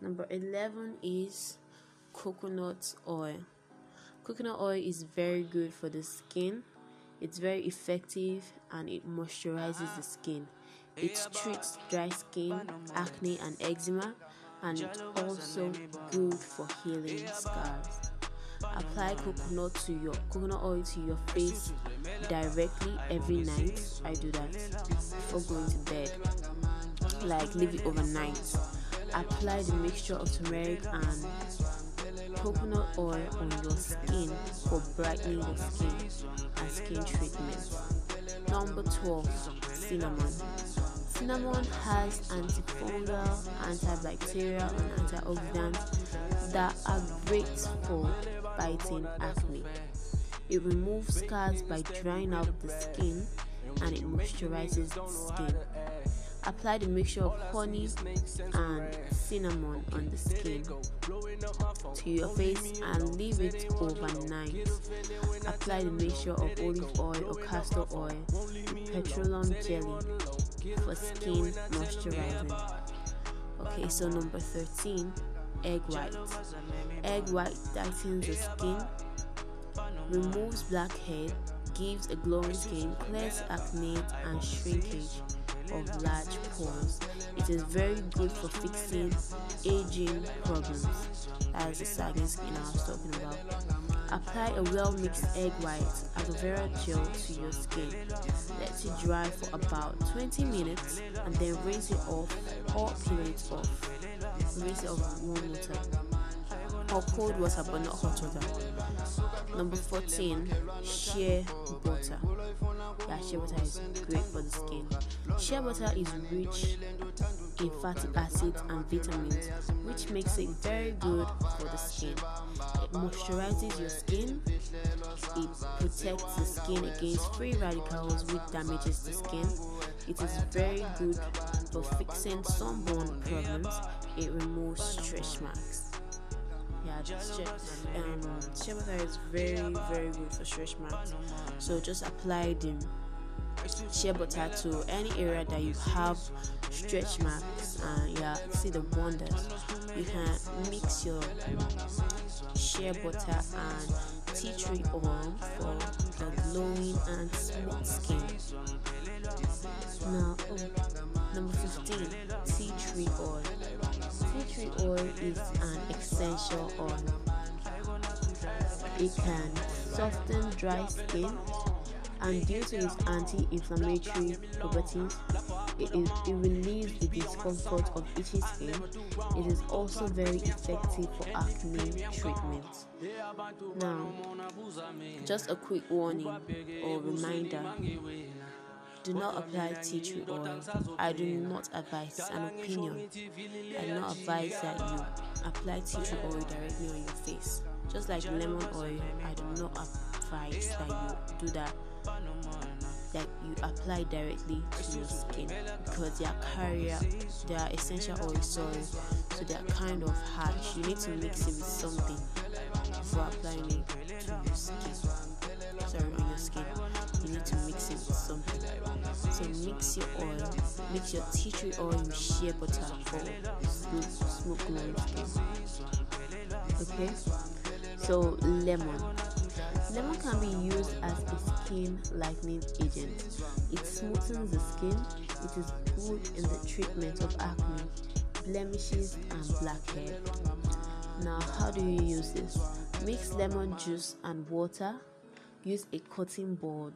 Number 11 is coconut oil. Coconut oil is very good for the skin. It's very effective and it moisturizes the skin. It treats dry skin, acne, and eczema, and it's also good for healing scars. Apply coconut to your coconut oil to your face directly every night. I do that before going to bed. Like leave it overnight. Apply the mixture of turmeric and coconut oil on your skin for brightening the skin and skin treatment. Number 12 cinnamon. Cinnamon has antifungal, antibacterial, and antioxidants that are great for fighting acne. It removes scars by drying out the skin and it moisturizes the skin. Apply the mixture of honey and cinnamon on the skin to your face and leave it overnight. Apply the mixture of olive oil or castor oil with petroleum jelly for skin moisturizing. Okay, so number 13 egg white. Egg white tightens the skin, removes blackhead, gives a glowing skin, clears acne and shrinkage of large pores. It is very good for fixing aging problems. Is the sagging skin I was talking about. Apply a well mixed egg white aloe vera gel to your skin. Let it dry for about 20 minutes and then rinse it off or peel it off. Rinse it off with warm water or cold water but not hot water. Number 14 shea butter. Yeah, shea butter is great for the skin. Shea butter is rich in fatty acids and vitamins, which makes it very good for the skin. It moisturizes your skin, it protects the skin against free radicals, which damages the skin. It is very good for fixing sunburn problems. It removes stretch marks. Stretch, um, shea butter is very, very good for stretch marks. So just apply the shea butter to any area that you have stretch marks and yeah see the wonders you can mix your shea butter and tea tree oil for the glowing and smooth skin. Now oh, number 15 tea tree oil oil is an essential oil it can soften dry skin and due to its anti-inflammatory properties, it, is, it relieves the discomfort of itchy skin. It is also very effective for acne treatment. Now, just a quick warning or reminder do not apply tea tree oil. I do not advise an opinion. I do not advise that you apply tea tree oil directly on your face. Just like lemon oil, I do not advise that you do that that you apply directly to your skin because they are carrier, they are essential oil, so they are kind of harsh. You need to mix it with something So mix your oil, mix your tea tree oil with shea butter for smooth, smooth skin. Okay, so lemon Lemon can be used as a skin lightening agent. It smoothens the skin. It is good in the treatment of acne, blemishes, and blackhead. Now, how do you use this? Mix lemon juice and water. Use a cotton board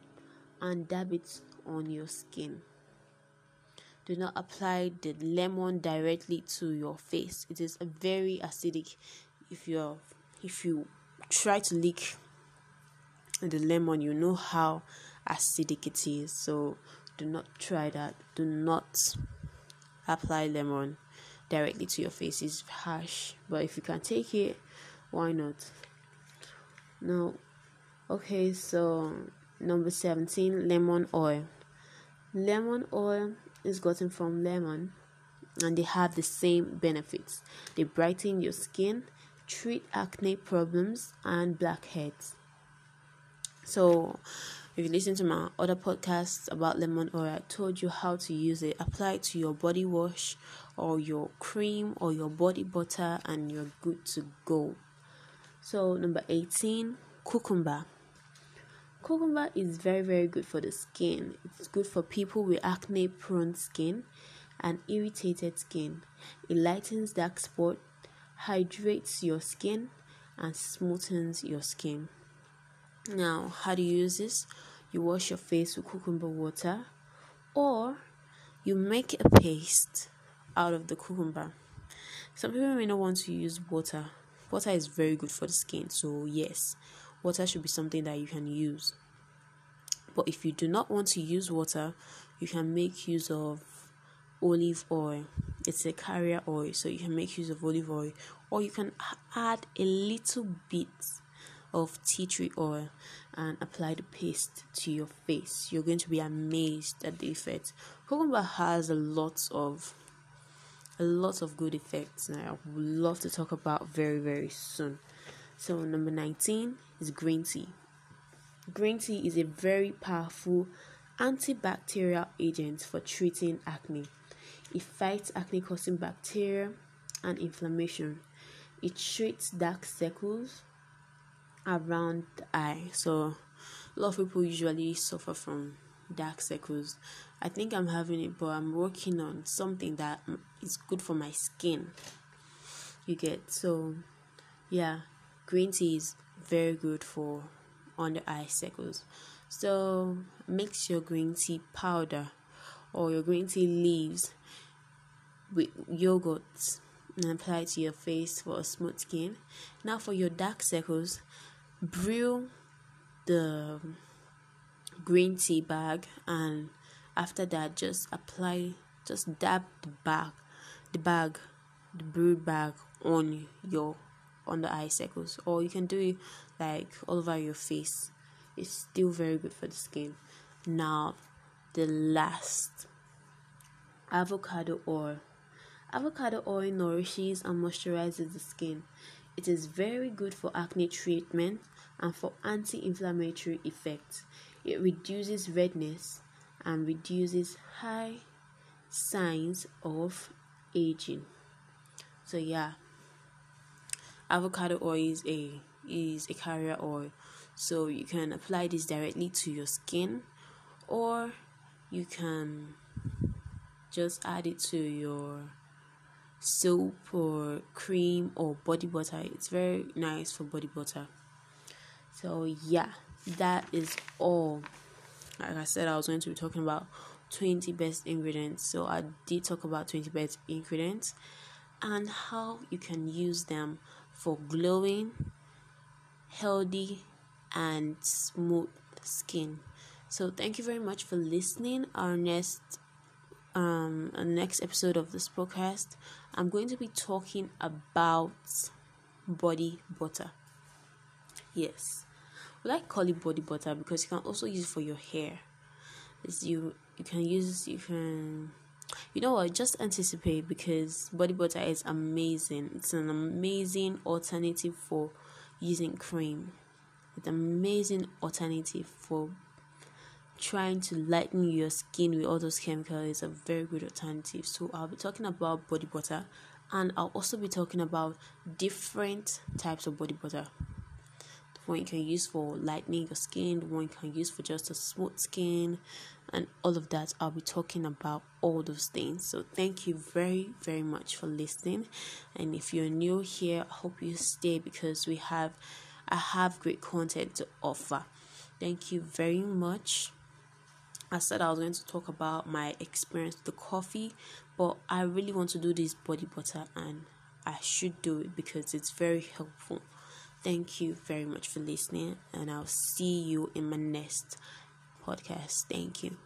and dab it on your skin. Do not apply the lemon directly to your face. It is very acidic. If you if you try to lick the lemon, you know how acidic it is. So do not try that. Do not apply lemon directly to your face. It's harsh, but if you can take it, why not? No. Okay, so number 17 lemon oil. Lemon oil is gotten from lemon and they have the same benefits. They brighten your skin, treat acne problems and blackheads. So, if you listen to my other podcasts about lemon oil, I told you how to use it. Apply it to your body wash or your cream or your body butter and you're good to go. So, number 18, cucumber. Cucumber is very, very good for the skin. It's good for people with acne prone skin and irritated skin. It lightens dark spot, hydrates your skin, and smoothens your skin. Now, how do you use this? You wash your face with cucumber water, or you make a paste out of the cucumber. Some people may not want to use water. Water is very good for the skin, so yes, water should be something that you can use. But if you do not want to use water, you can make use of olive oil. It's a carrier oil, so you can make use of olive oil, or you can add a little bit of tea tree oil and apply the paste to your face. You're going to be amazed at the effect. Cucumber has a lot of a lot of good effects I would love to talk about very very soon. So number 19 is green tea. Green tea is a very powerful antibacterial agent for treating acne. It fights acne causing bacteria and inflammation. It treats dark circles around the eye. So, a lot of people usually suffer from dark circles. I think I'm having it, but I'm working on something that is good for my skin. You get so, yeah, green tea is very good for under eye circles. So, mix your green tea powder or your green tea leaves with yogurt and apply it to your face for a smooth skin. Now, for your dark circles, brew the green tea bag and after that just apply just dab the bag the bag the brewed bag on your on the eye circles or you can do like all over your face. It's still very good for the skin. Now the last avocado oil. Avocado oil nourishes and moisturizes the skin. It is very good for acne treatment and for anti inflammatory effects. It reduces redness and reduces high signs of aging. So yeah, avocado oil is a is a carrier oil. So you can apply this directly to your skin or you can just add it to your soap or cream or body butter. It's very nice for body butter. So, yeah, that is all. Like I said, I was going to be talking about 20 best ingredients. So, I did talk about 20 best ingredients and how you can use them for glowing, healthy, and smooth skin. So, thank you very much for listening. Our next um next episode of this podcast i'm going to be talking about body butter yes we like call it body butter because you can also use it for your hair it's you you can use you can you know what just anticipate because body butter is amazing it's an amazing alternative for using cream it's an amazing alternative for trying to lighten your skin with all those chemicals is a very good alternative. So I'll be talking about body butter and I'll also be talking about different types of body butter. One you can use for lightening your skin, one you can use for just a smooth skin, and all of that. I'll be talking about all those things. So thank you very, very much for listening. And if you're new here, I hope you stay because we have I have great content to offer. Thank you very much. I said I was going to talk about my experience with the coffee, but I really want to do this body butter and I should do it because it's very helpful. Thank you very much for listening, and I'll see you in my next podcast. Thank you.